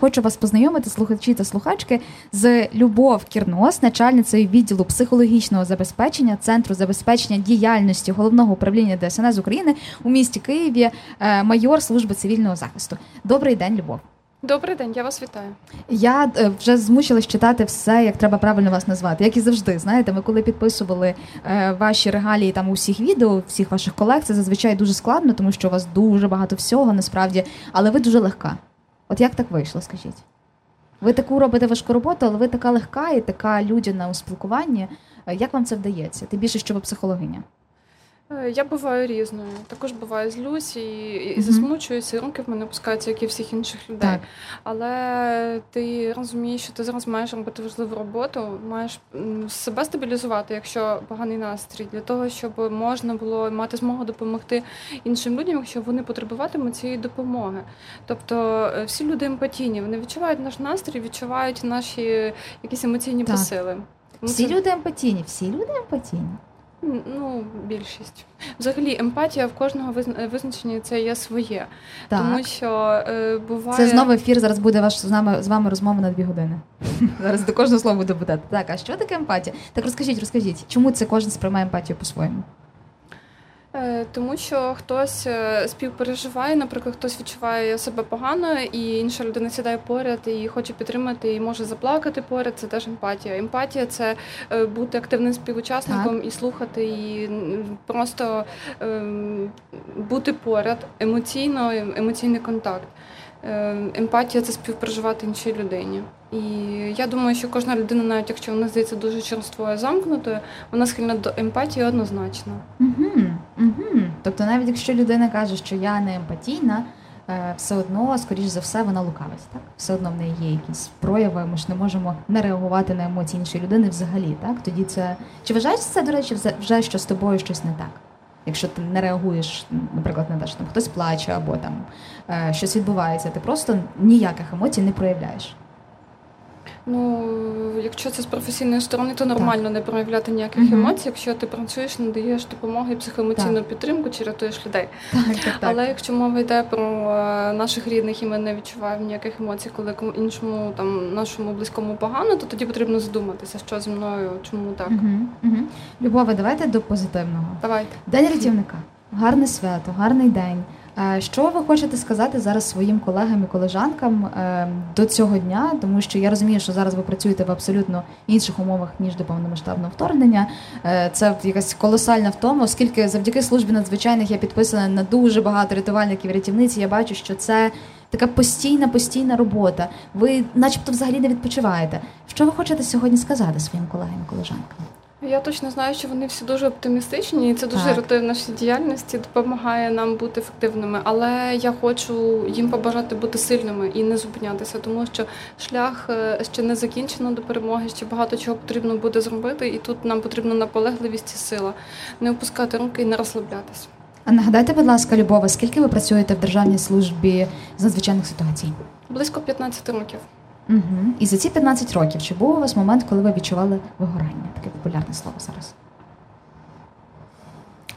Хочу вас познайомити, слухачі та слухачки, з Любов Кірнос, начальницею відділу психологічного забезпечення Центру забезпечення діяльності головного управління ДСНС України у місті Києві, е, майор служби цивільного захисту. Добрий день, Любов. Добрий день, я вас вітаю. Я е, вже змусилась читати все, як треба правильно вас назвати. Як і завжди, знаєте, ми коли підписували е, ваші регалії там у всіх відео, всіх ваших колег, це зазвичай дуже складно, тому що у вас дуже багато всього насправді, але ви дуже легка. От як так вийшло, скажіть? Ви таку робите важку роботу, але ви така легка і така людяна у спілкуванні. Як вам це вдається? Тим більше, що ви психологиня? Е, я буваю різною. Також буваю злюсь і, і засмучуюся, і руки в мене опускаються, як і всіх інших людей. Так. Але ти розумієш, що ти зараз маєш робити важливу роботу, маєш себе стабілізувати, якщо поганий настрій, для того, щоб можна було мати змогу допомогти іншим людям, якщо вони потребуватимуть цієї допомоги. Тобто е, всі люди емпатійні, вони відчувають наш настрій, відчувають наші якісь емоційні так. посили. Всі це... люди емпатійні, всі люди емпатійні. Ну, більшість. Взагалі, емпатія в кожного визначення це є своє. Так. Тому що е, буває. Це знову ефір. Зараз буде ваш з нами з вами розмова на дві години. Зараз до кожного слова буде питати. Так, а що таке емпатія? Так розкажіть, розкажіть, чому це кожен сприймає емпатію по-своєму? Е, тому що хтось е, співпереживає, наприклад, хтось відчуває себе погано, і інша людина сідає поряд і хоче підтримати, і може заплакати поряд. Це теж емпатія. Емпатія це е, бути активним співучасником так. і слухати, і просто ем, бути поряд емоційно, емоційний контакт. Ем, емпатія це співпереживати іншій людині. І я думаю, що кожна людина, навіть якщо вона здається дуже черствою замкнутою, вона схильна до емпатії однозначно. Угу, угу. Тобто, навіть якщо людина каже, що я не емпатійна, е, все одно, скоріш за все, вона лукавить. Так, все одно в неї є якісь прояви. Ми ж не можемо не реагувати на емоції іншої людини взагалі. Так, тоді це чи вважаєш це, до речі, вже що з тобою щось не так? Якщо ти не реагуєш, наприклад, на те, що там хтось плаче або там е, щось відбувається, ти просто ніяких емоцій не проявляєш. Ну, якщо це з професійної сторони, то нормально так. не проявляти ніяких угу. емоцій, якщо ти працюєш, надаєш допомогу і психоемоційну так. підтримку чи рятуєш людей. Так, так, Але якщо мова йде про е, наших рідних і ми не відчуваємо ніяких емоцій, коли іншому там нашому близькому погано, то тоді потрібно задуматися, що зі мною, чому так. Угу, угу. Любове, давайте до позитивного. Давайте. День рятівника. Гарне свято, гарний день. Е, що ви хочете сказати зараз своїм колегам і колежанкам е, до цього дня? Тому що я розумію, що зараз ви працюєте в абсолютно інших умовах ніж до повномасштабного вторгнення. Е, це якась колосальна втома, оскільки завдяки службі надзвичайних я підписана на дуже багато рятувальників рятівниць. Я бачу, що це така постійна, постійна робота. Ви, начебто, взагалі не відпочиваєте. Що ви хочете сьогодні сказати своїм колегам і колежанкам? Я точно знаю, що вони всі дуже оптимістичні, і це дуже рятує в нашій діяльності, допомагає нам бути ефективними. Але я хочу їм побажати бути сильними і не зупинятися, тому що шлях е, ще не закінчено до перемоги. Ще багато чого потрібно буде зробити, і тут нам потрібна наполегливість і сила, не опускати руки і не розслаблятися. А нагадайте, будь ласка, Любова, скільки ви працюєте в державній службі з надзвичайних ситуацій? Близько 15 років. Угу. І за ці 15 років чи був у вас момент, коли ви відчували вигорання? Таке популярне слово зараз.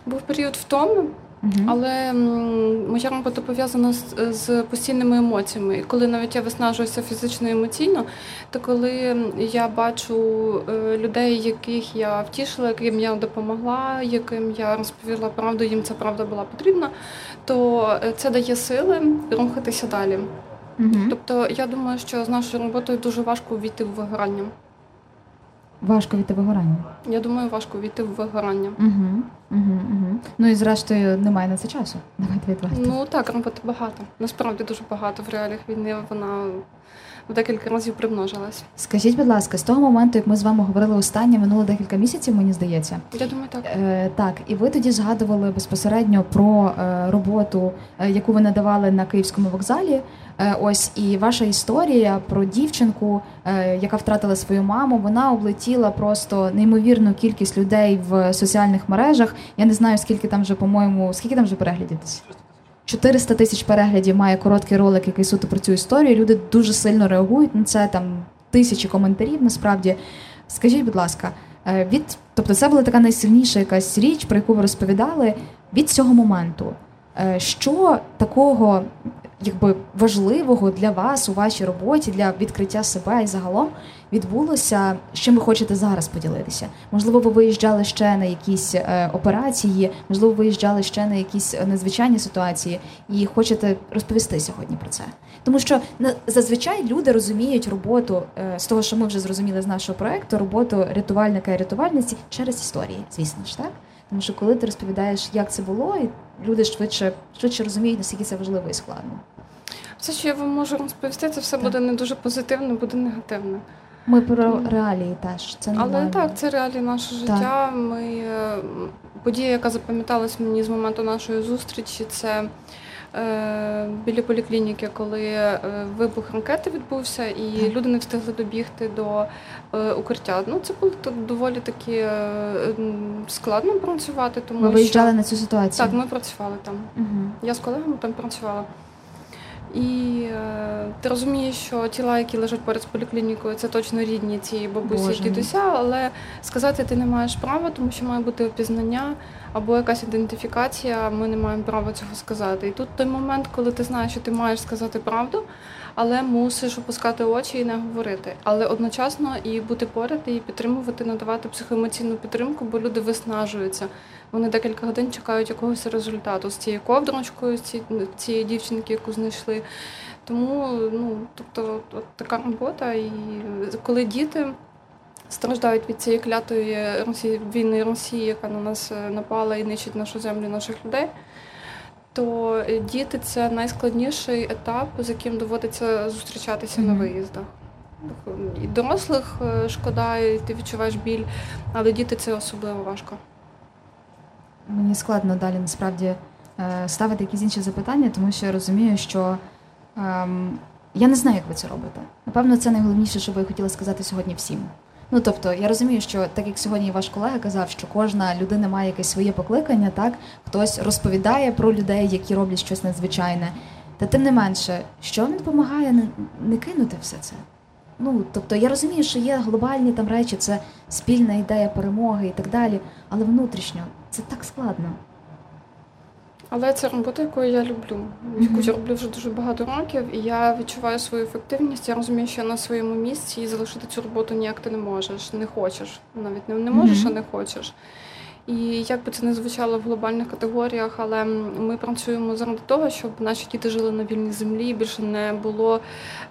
Був період втоми, угу. але моя робота пов'язана з, з постійними емоціями. І коли навіть я виснажуюся фізично і емоційно, то коли я бачу е, людей, яких я втішила, яким я допомогла, яким я розповіла правду, їм ця правда була потрібна, то е, це дає сили рухатися далі. Угу. Тобто, я думаю, що з нашою роботою дуже важко війти в вигорання. Важко війти в вигорання? Я думаю, важко війти в вигорання. Угу, угу, угу. Ну і зрештою немає на це часу. Давайте відверто. Ну так, роботи багато. Насправді дуже багато в реаліях війни вона в декілька разів примножилась. Скажіть, будь ласка, з того моменту, як ми з вами говорили останнє, минуло декілька місяців, мені здається. Я думаю, так. Е, Так, і ви тоді згадували безпосередньо про е, роботу, е, яку ви надавали на київському вокзалі. Е, ось і ваша історія про дівчинку, е, яка втратила свою маму. Вона облетіла просто неймовірну кількість людей в соціальних мережах. Я не знаю, скільки там вже, по-моєму, скільки там вже переглядів. 400 тисяч переглядів має короткий ролик, який суто про цю історію. Люди дуже сильно реагують на це. Там тисячі коментарів. Насправді, скажіть, будь ласка, е, від тобто, це була така найсильніша якась річ, про яку ви розповідали від цього моменту. Е, що такого якби важливого для вас у вашій роботі для відкриття себе і загалом відбулося, чим ви хочете зараз поділитися? Можливо, ви виїжджали ще на якісь е, операції, можливо, виїжджали ще на якісь надзвичайні ситуації, і хочете розповісти сьогодні про це. Тому що зазвичай люди розуміють роботу е, з того, що ми вже зрозуміли з нашого проекту, роботу рятувальника і рятувальниці через історії, звісно ж так. Тому що коли ти розповідаєш, як це було, і люди швидше швидше розуміють, наскільки це важливо і складно. Все, що я вам можу розповісти, це все так. буде не дуже позитивно, буде негативно. Ми про реалії теж. Це. Але так, це реалії наше життя. Так. Ми е, подія, яка запам'яталась мені з моменту нашої зустрічі, це. Е, біля поліклініки, коли е, вибух ракети відбувся, і люди не встигли добігти до е, укриття. Ну це було доволі таки складно працювати. Тому Ви виїжджали що... на цю ситуацію? Так, ми працювали там. Угу. Я з колегами там працювала. І е, ти розумієш, що тіла, які лежать поряд з поліклінікою, це точно рідні цієї бабусі і дідуся, але сказати ти не маєш права, тому що має бути опізнання або якась ідентифікація. Ми не маємо права цього сказати. І тут той момент, коли ти знаєш, що ти маєш сказати правду, але мусиш опускати очі і не говорити. Але одночасно і бути поряд, і підтримувати, надавати психоемоційну підтримку, бо люди виснажуються. Вони декілька годин чекають якогось результату з цією ковдрочкою, з цієї дівчинки, яку знайшли. Тому ну тобто, от така робота, і коли діти. Страждають від цієї клятої Росії, війни Росії, яка на нас е, напала і нищить нашу землю, наших людей то е, діти це найскладніший етап, з яким доводиться зустрічатися mm-hmm. на виїздах. І дорослих е, шкода, і ти відчуваєш біль, але діти це особливо важко. Мені складно далі насправді ставити якісь інші запитання, тому що я розумію, що ем, я не знаю, як ви це робите. Напевно, це найголовніше, що ви хотіли сказати сьогодні всім. Ну тобто, я розумію, що так як сьогодні ваш колега казав, що кожна людина має якесь своє покликання, так хтось розповідає про людей, які роблять щось надзвичайне. Та тим не менше, що не допомагає не, не кинути все це. Ну тобто, я розумію, що є глобальні там речі, це спільна ідея перемоги і так далі, але внутрішньо це так складно. Але це робота, яку я люблю, яку я роблю вже дуже багато років, і я відчуваю свою ефективність. Я розумію, що я на своєму місці і залишити цю роботу ніяк ти не можеш, не хочеш. Навіть не, не можеш, а не хочеш. І як би це не звучало в глобальних категоріях, але ми працюємо заради того, щоб наші діти жили на вільній землі, більше не було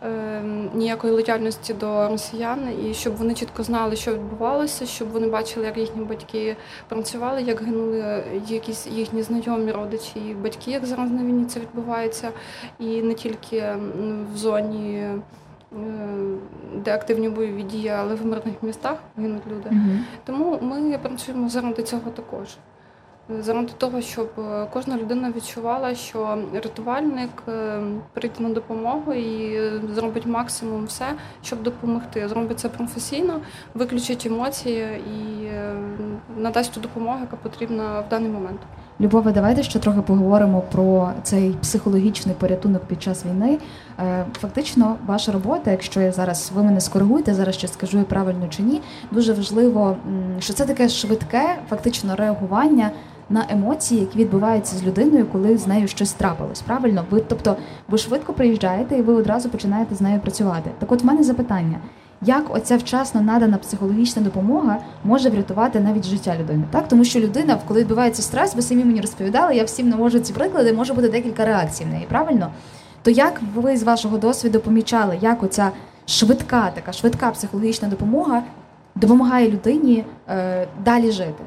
е, ніякої лояльності до росіян, і щоб вони чітко знали, що відбувалося, щоб вони бачили, як їхні батьки працювали, як гинули якісь їхні знайомі родичі і батьки, як зараз на війні це відбувається, і не тільки в зоні. Е, де активні бойові дії, але в мирних містах гинуть люди. Угу. Тому ми працюємо заради цього також. Заради того, щоб е, кожна людина відчувала, що рятувальник е, прийде на допомогу і зробить максимум все, щоб допомогти. Зробить це професійно, виключить емоції і надасть ту допомогу, яка потрібна в даний момент. Любове, давайте ще трохи поговоримо про цей психологічний порятунок під час війни. Е, фактично, ваша робота, якщо я зараз ви мене скоригуєте, зараз ще скажу я правильно чи ні, дуже важливо, що це таке швидке, фактично реагування на емоції, які відбуваються з людиною, коли з нею щось трапилось. Правильно, ви тобто ви швидко приїжджаєте і ви одразу починаєте з нею працювати. Так, от в мене запитання як оця вчасно надана психологічна допомога може врятувати навіть життя людини. Так, тому що людина, коли відбувається стрес, ви самі мені розповідали, я всім навожу ці приклади, може бути декілька реакцій в неї, правильно? То як ви з вашого досвіду помічали, як оця швидка, така швидка психологічна допомога допомагає людині е, далі жити?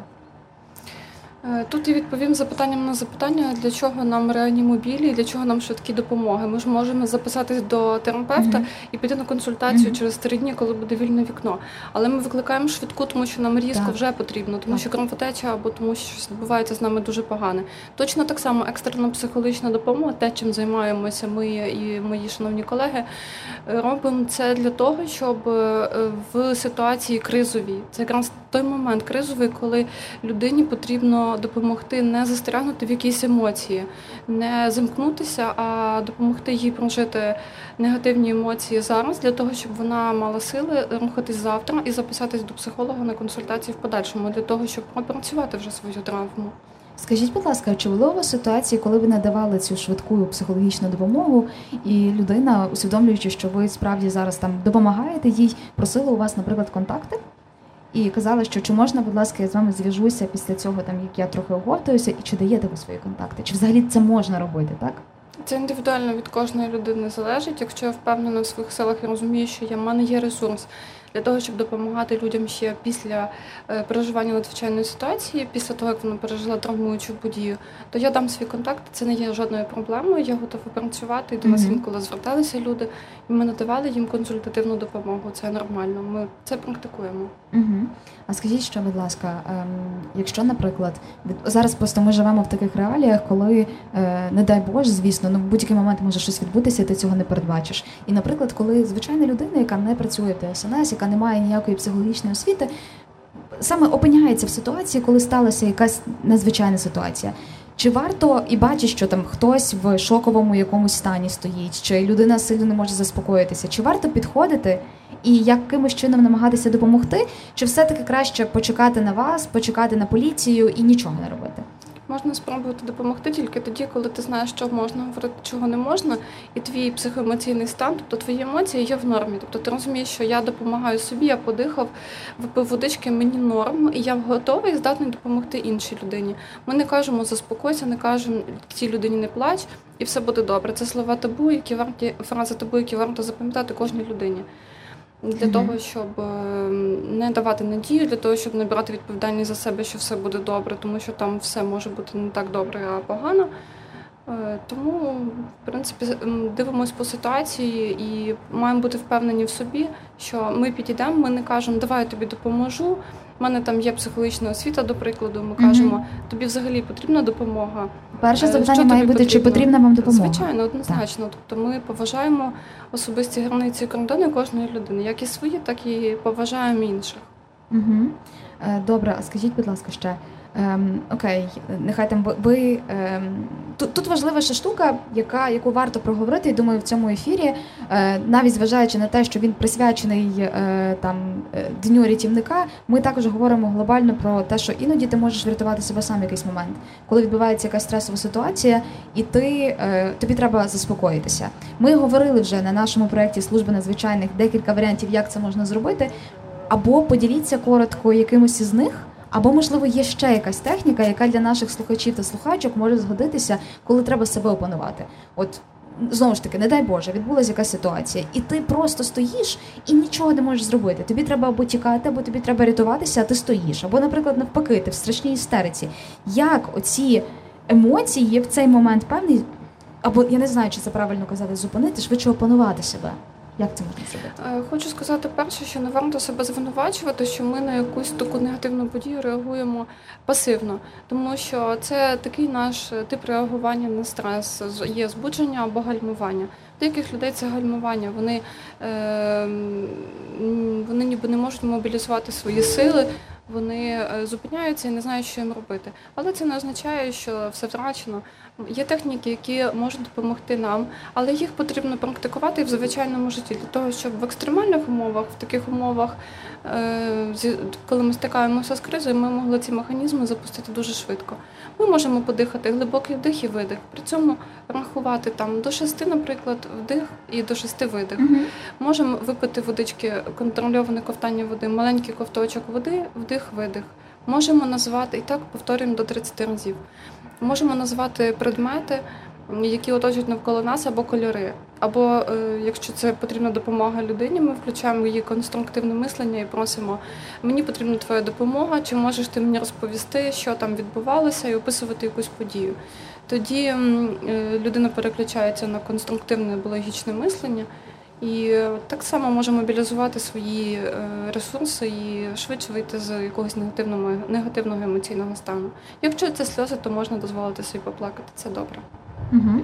Е, тут я відповім запитанням на запитання, для чого нам реанімобілі, для чого нам швидкі допомоги. Ми ж можемо записатись до терапевта mm-hmm. і піти на консультацію mm-hmm. через три дні, коли буде вільне вікно. Але ми викликаємо швидку, тому що нам різко так. вже потрібно, тому так. що кровотеча або тому, що щось відбувається з нами дуже погане. Точно так само екстрена психологічна допомога, те, чим займаємося ми і мої шановні колеги, робимо це для того, щоб е, в ситуації кризовій це якраз той момент кризовий, коли людині потрібно допомогти не застрягнути в якісь емоції, не замкнутися, а допомогти їй прожити негативні емоції зараз для того, щоб вона мала сили рухатись завтра і записатись до психолога на консультації в подальшому, для того, щоб пропрацювати вже свою травму. Скажіть, будь ласка, чи були у вас ситуації, коли ви надавали цю швидку психологічну допомогу, і людина, усвідомлюючи, що ви справді зараз там допомагаєте їй, просила у вас, наприклад, контакти? І казала, що чи можна, будь ласка, я з вами зв'яжуся після цього, там як я трохи оговтуюся, і чи даєте ви свої контакти? Чи взагалі це можна робити, так? Це індивідуально від кожної людини залежить. Якщо я впевнена в своїх силах і розумію, що я в мене є ресурс для того, щоб допомагати людям ще після е, переживання надзвичайної ситуації, після того як вона пережила травмуючу подію, то я дам свій контакт. Це не є жодною проблемою. Я готова працювати. До нас інколи зверталися люди, і ми надавали їм консультативну допомогу. Це нормально. Ми це практикуємо. Угу. А скажіть, що, будь ласка, ем, якщо, наприклад, від зараз просто ми живемо в таких реаліях, коли е, не дай Боже, звісно, ну в будь-який момент може щось відбутися, і ти цього не передбачиш. І, наприклад, коли звичайна людина, яка не працює в ДСНС, яка не має ніякої психологічної освіти, саме опиняється в ситуації, коли сталася якась надзвичайна ситуація. Чи варто і бачить, що там хтось в шоковому якомусь стані стоїть, чи людина сильно не може заспокоїтися? Чи варто підходити і якимось чином намагатися допомогти? Чи все-таки краще почекати на вас, почекати на поліцію і нічого не робити? Можна спробувати допомогти тільки тоді, коли ти знаєш, що можна говорити, чого не можна, і твій психоемоційний стан, тобто твої емоції є в нормі. Тобто ти розумієш, що я допомагаю собі, я подихав, випив водички, мені норм, і я готовий здатний допомогти іншій людині. Ми не кажемо заспокойся, не кажемо цій людині не плач, і все буде добре. Це слова табу, які варті фрази табу, які варто запам'ятати кожній людині. Для того, щоб е, не давати надію, для того, щоб не брати відповідальність за себе, що все буде добре, тому що там все може бути не так добре, а погано. Е, Тому, в принципі, м, дивимось по ситуації і маємо бути впевнені в собі, що ми підійдемо, ми не кажемо, давай я тобі допоможу. У мене там є психологічна освіта, до прикладу. Ми кажемо, тобі взагалі потрібна допомога. Перше Е, запитання має бути, потрібно? чи потрібна вам допомога? Звичайно, однозначно. Тобто ми поважаємо особисті границі кордони кожної людини, як і свої, так і поважаємо інших. Угу. Добре, а скажіть, будь ласка, ще. Ем, окей, нехай там ви- ем, тут, тут важлива ще штука, яка яку варто проговорити, і думаю, в цьому ефірі, е, навіть зважаючи на те, що він присвячений е, там е, дню рятівника, ми також говоримо глобально про те, що іноді ти можеш врятувати себе сам в якийсь момент, коли відбувається якась стресова ситуація, і ти е, тобі треба заспокоїтися. Ми говорили вже на нашому проєкті служби надзвичайних декілька варіантів, як це можна зробити. Або поділіться коротко якимось із них, або, можливо, є ще якась техніка, яка для наших слухачів та слухачок може згодитися, коли треба себе опанувати. От знову ж таки, не дай Боже, відбулася якась ситуація, і ти просто стоїш і нічого не можеш зробити. Тобі треба або тікати, або тобі треба рятуватися, а ти стоїш. Або, наприклад, навпаки, ти в страшній істериці. Як оці емоції в цей момент певний, або я не знаю, чи це правильно казати, зупинити, швидше опанувати себе. Як це можна зробити? Е, Хочу сказати перше, що не варто себе звинувачувати, що ми на якусь таку негативну подію реагуємо пасивно, тому що це такий наш тип реагування на стрес. Є збудження або гальмування. Деяких людей це гальмування. Вони, е, вони ніби не можуть мобілізувати свої сили. Вони е, зупиняються і не знають, що їм робити. Але це не означає, що все втрачено. Є техніки, які можуть допомогти нам, але їх потрібно практикувати в звичайному житті для того, щоб в екстремальних умовах, в таких умовах, е, коли ми стикаємося з кризою, ми могли ці механізми запустити дуже швидко. Ми можемо подихати глибокий вдих і видих, при цьому рахувати там до шести, наприклад, вдих і до шести видих. Можемо випити водички, контрольоване ковтання води, маленький ковточок води, вдих, видих. Можемо назвати і так повторюємо до 30 разів. Можемо назвати предмети, які оточують навколо нас, або кольори. Або е, якщо це потрібна допомога людині, ми включаємо її конструктивне мислення і просимо: мені потрібна твоя допомога, чи можеш ти мені розповісти, що там відбувалося, і описувати якусь подію. Тоді е, людина переключається на конструктивне біологічне мислення. І так само може мобілізувати свої е, ресурси і швидше вийти з якогось негативного негативного емоційного стану. Якщо це сльози, то можна дозволити собі поплакати. Це добре. Угу.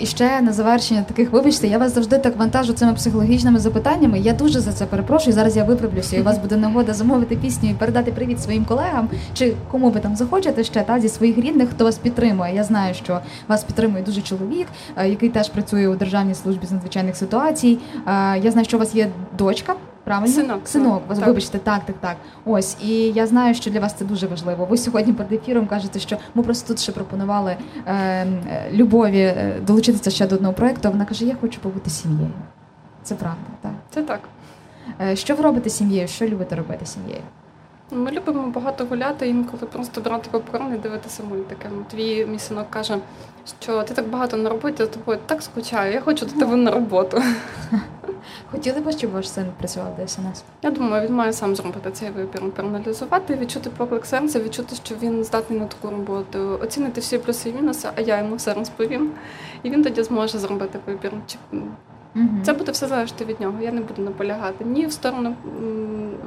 І ще на завершення таких, вибачте, я вас завжди так вантажу цими психологічними запитаннями. Я дуже за це перепрошую. Зараз я виправлюся, і у вас буде нагода замовити пісню і передати привіт своїм колегам чи кому ви там захочете ще та зі своїх рідних, хто вас підтримує. Я знаю, що вас підтримує дуже чоловік, е, який теж працює у державній службі з надзвичайних ситуацій. Е, Я знаю, що у вас є дочка. Правильно? Синок. Синок, Так. вибачте, так, так, так. Ось, і я знаю, що для вас це дуже важливо. Ви сьогодні перед ефіром кажете, що ми просто тут ще пропонували е, е, любові е, долучитися ще до одного проєкту. Вона каже: Я хочу побути сім'єю. Це правда, так. Це так. Е, що ви робите сім'єю? Що любите робити сім'єю? Ми любимо багато гуляти, інколи просто брати попкорн і дивитися мультики. Твій мій синок каже, що ти так багато на роботі, за тобою так скучаю, я хочу до тебе на роботу. Хотіли б, щоб ваш син працював до СНС? Я думаю, він має сам зробити цей вибір, проаналізувати, відчути поклик серця, відчути, що він здатний на таку роботу, оцінити всі плюси і мінуси, а я йому все розповім. І він тоді зможе зробити вибір. Угу. це буде все залежати від нього. Я не буду наполягати ні в сторону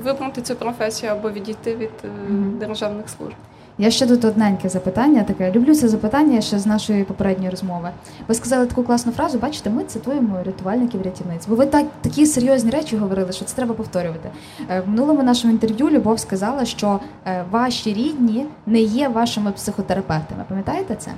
вибрати цю професію або відійти від Мгм. державних служб. Я ще тут одненьке запитання таке. Люблю це запитання ще з нашої попередньої розмови. Ви сказали таку класну фразу. Бачите, ми цитуємо рятувальників рятівниць. Бо ви так такі серйозні речі говорили, що це треба повторювати. Е, В минулому нашому інтерв'ю Любов сказала, що е, ваші рідні не є вашими психотерапевтами. Пам'ятаєте це?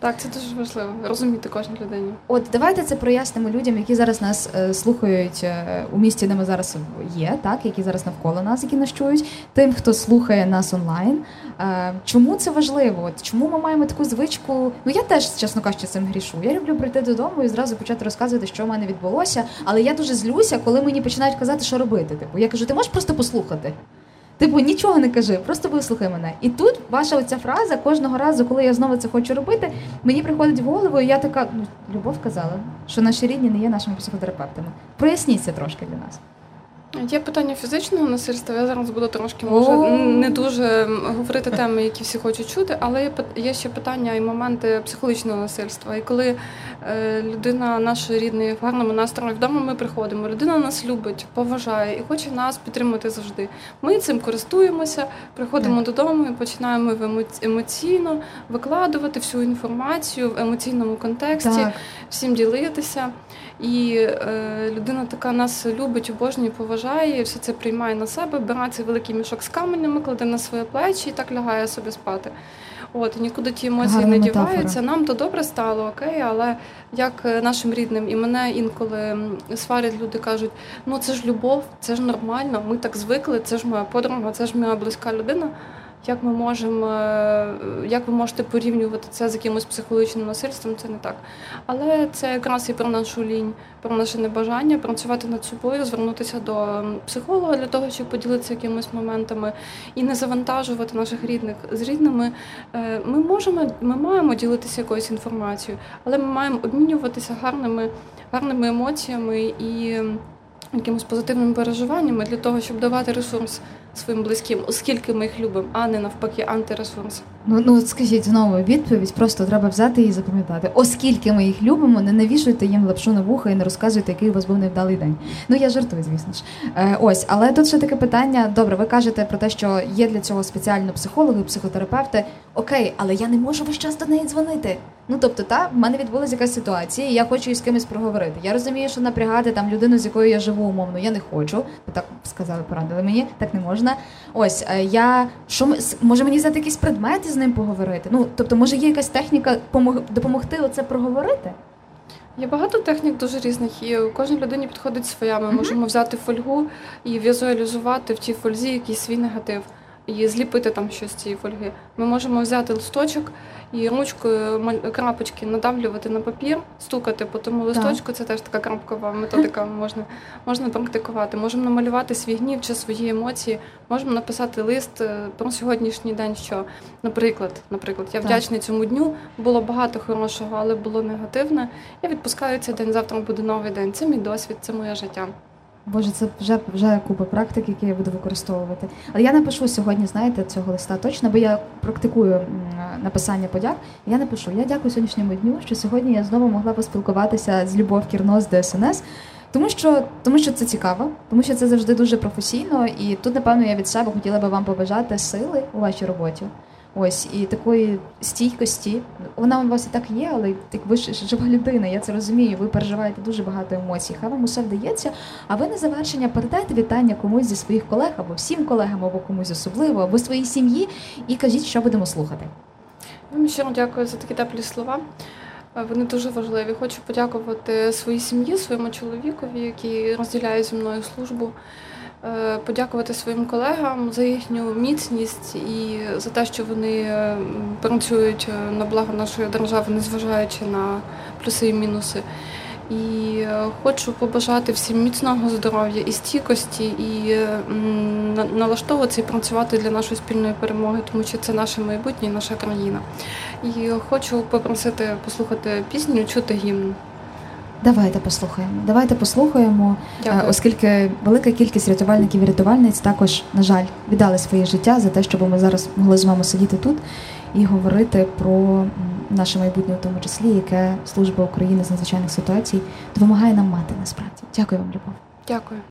Так, це дуже важливо розуміти кожній людині. От давайте це прояснимо людям, які зараз нас е, слухають е, у місті, де ми зараз є, так які зараз навколо нас, які нас чують, тим, хто слухає нас онлайн. Е, чому це важливо? От чому ми маємо таку звичку? Ну я теж, чесно кажучи, цим грішу. Я люблю прийти додому і зразу почати розказувати, що в мене відбулося. Але я дуже злюся, коли мені починають казати, що робити. Типу, я кажу, ти можеш просто послухати. Типу, нічого не кажи, просто вислухай мене. І тут ваша оця фраза кожного разу, коли я знову це хочу робити, мені приходить в голову, і я така, ну, Любов казала, що наші рідні не є нашими психотерапевтами. Проясніться трошки для нас. Є питання фізичного насильства. Я зараз буду трошки може не дуже говорити теми, які всі хочуть чути, але є ще питання і моменти психологічного насильства. І коли е, людина нашої рідної в гарному настрої вдома ми приходимо, людина нас любить, поважає і хоче нас підтримати завжди. Ми цим користуємося, приходимо додому і починаємо емоційно викладувати всю інформацію в емоційному контексті всім ділитися. І е, людина така нас любить, обожнює, поважає, все це приймає на себе, бере цей великий мішок з каменями, кладе на свої плечі і так лягає собі спати. От, і нікуди ті емоції Гарна не метафора. діваються. Нам то добре стало, окей, але як е, нашим рідним, і мене інколи сварять люди, кажуть, ну це ж любов, це ж нормально, ми так звикли, це ж моя подруга, це ж моя близька людина. Як ми можемо, е, як ви можете порівнювати це з якимось психологічним насильством? Це не так. Але це якраз і про нашу лінь, про наше небажання працювати над собою, звернутися до психолога для того, щоб поділитися якимись моментами і не завантажувати наших рідних з рідними. Е, Ми можемо, ми маємо ділитися якоюсь інформацією, але ми маємо обмінюватися гарними, гарними емоціями і якимось позитивними переживаннями для того, щоб давати ресурс своїм близьким, оскільки ми їх любимо, а не навпаки антиресурс. ну, ну скажіть знову відповідь, просто треба взяти і запам'ятати. Оскільки ми їх любимо, не навішуйте їм лапшу на вуха і не розказуйте, який у вас був невдалий день. Ну я жартую, звісно ж. Е, ось, але тут ще таке питання. Добре, ви кажете про те, що є для цього спеціально психологи, психотерапевти. Окей, але я не можу весь час до неї дзвонити. Ну тобто, та в мене відбулася якась ситуація, і я хочу із кимось проговорити. Я розумію, що напрягати там людину, з якою я живу умовно, я не хочу. Так сказали, порадили мені, так не можна. Ось е, я що може мені взяти якийсь предмет і з ним поговорити? Ну тобто, може є якась техніка допомогти оце проговорити? Є багато технік дуже різних, і у кожній людині підходить своя. Ми Мгм. можемо взяти фольгу і візуалізувати в тій фользі якийсь свій негатив. І зліпити там щось з цієї фольги. Ми можемо взяти листочок і ручкою крапочки надавлювати на папір, стукати по тому листочку. Це теж така крапкова методика. Можна можна практикувати. Можемо намалювати свій гнів чи свої емоції. Можемо написати лист е, про сьогоднішній день. Що, наприклад, наприклад, я вдячний цьому дню. Було багато хорошого, але було негативне. Я відпускаю цей день. Завтра буде новий день. Це мій досвід, це моє життя. Боже, це вже вже купа практик, які я буду використовувати. Але я напишу сьогодні, знаєте, цього листа точно, бо я практикую написання подяк. Я напишу: я дякую сьогоднішньому дню, що сьогодні я знову могла поспілкуватися з Любов Кірно з ДСНС. Тому що, тому що це цікаво, тому що це завжди дуже професійно, і тут, напевно, я від себе хотіла би вам побажати сили у вашій роботі. Ось і такої стійкості. Вона у вас і так є, але так ви ж жива людина, я це розумію. Ви переживаєте дуже багато емоцій. Хай вам усе вдається. А ви на завершення передайте вітання комусь зі своїх колег або всім колегам, або комусь особливо, або своїй сім'ї, і кажіть, що будемо слухати. Вам щиро дякую за такі теплі слова. Вони дуже важливі. Хочу подякувати своїй сім'ї, своєму чоловікові, який розділяє зі мною службу. Е, подякувати своїм колегам за їхню міцність і за те, що вони е, працюють е, на благо нашої держави, незважаючи на плюси і мінуси. І хочу побажати всім міцного здоров'я і стійкості, і налаштовуватися і працювати для нашої спільної перемоги, тому що це наше майбутнє, наша країна. І хочу попросити послухати пісню, чути гімн. Давайте послухаємо. Давайте послухаємо, е, Дякую. оскільки велика кількість рятувальників і рятувальниць також, на жаль, віддали своє життя за те, щоб ми зараз могли з вами сидіти тут і говорити про наше майбутнє, в тому числі, яке служба України з надзвичайних ситуацій допомагає нам мати насправді. Дякую вам, Любов. Дякую.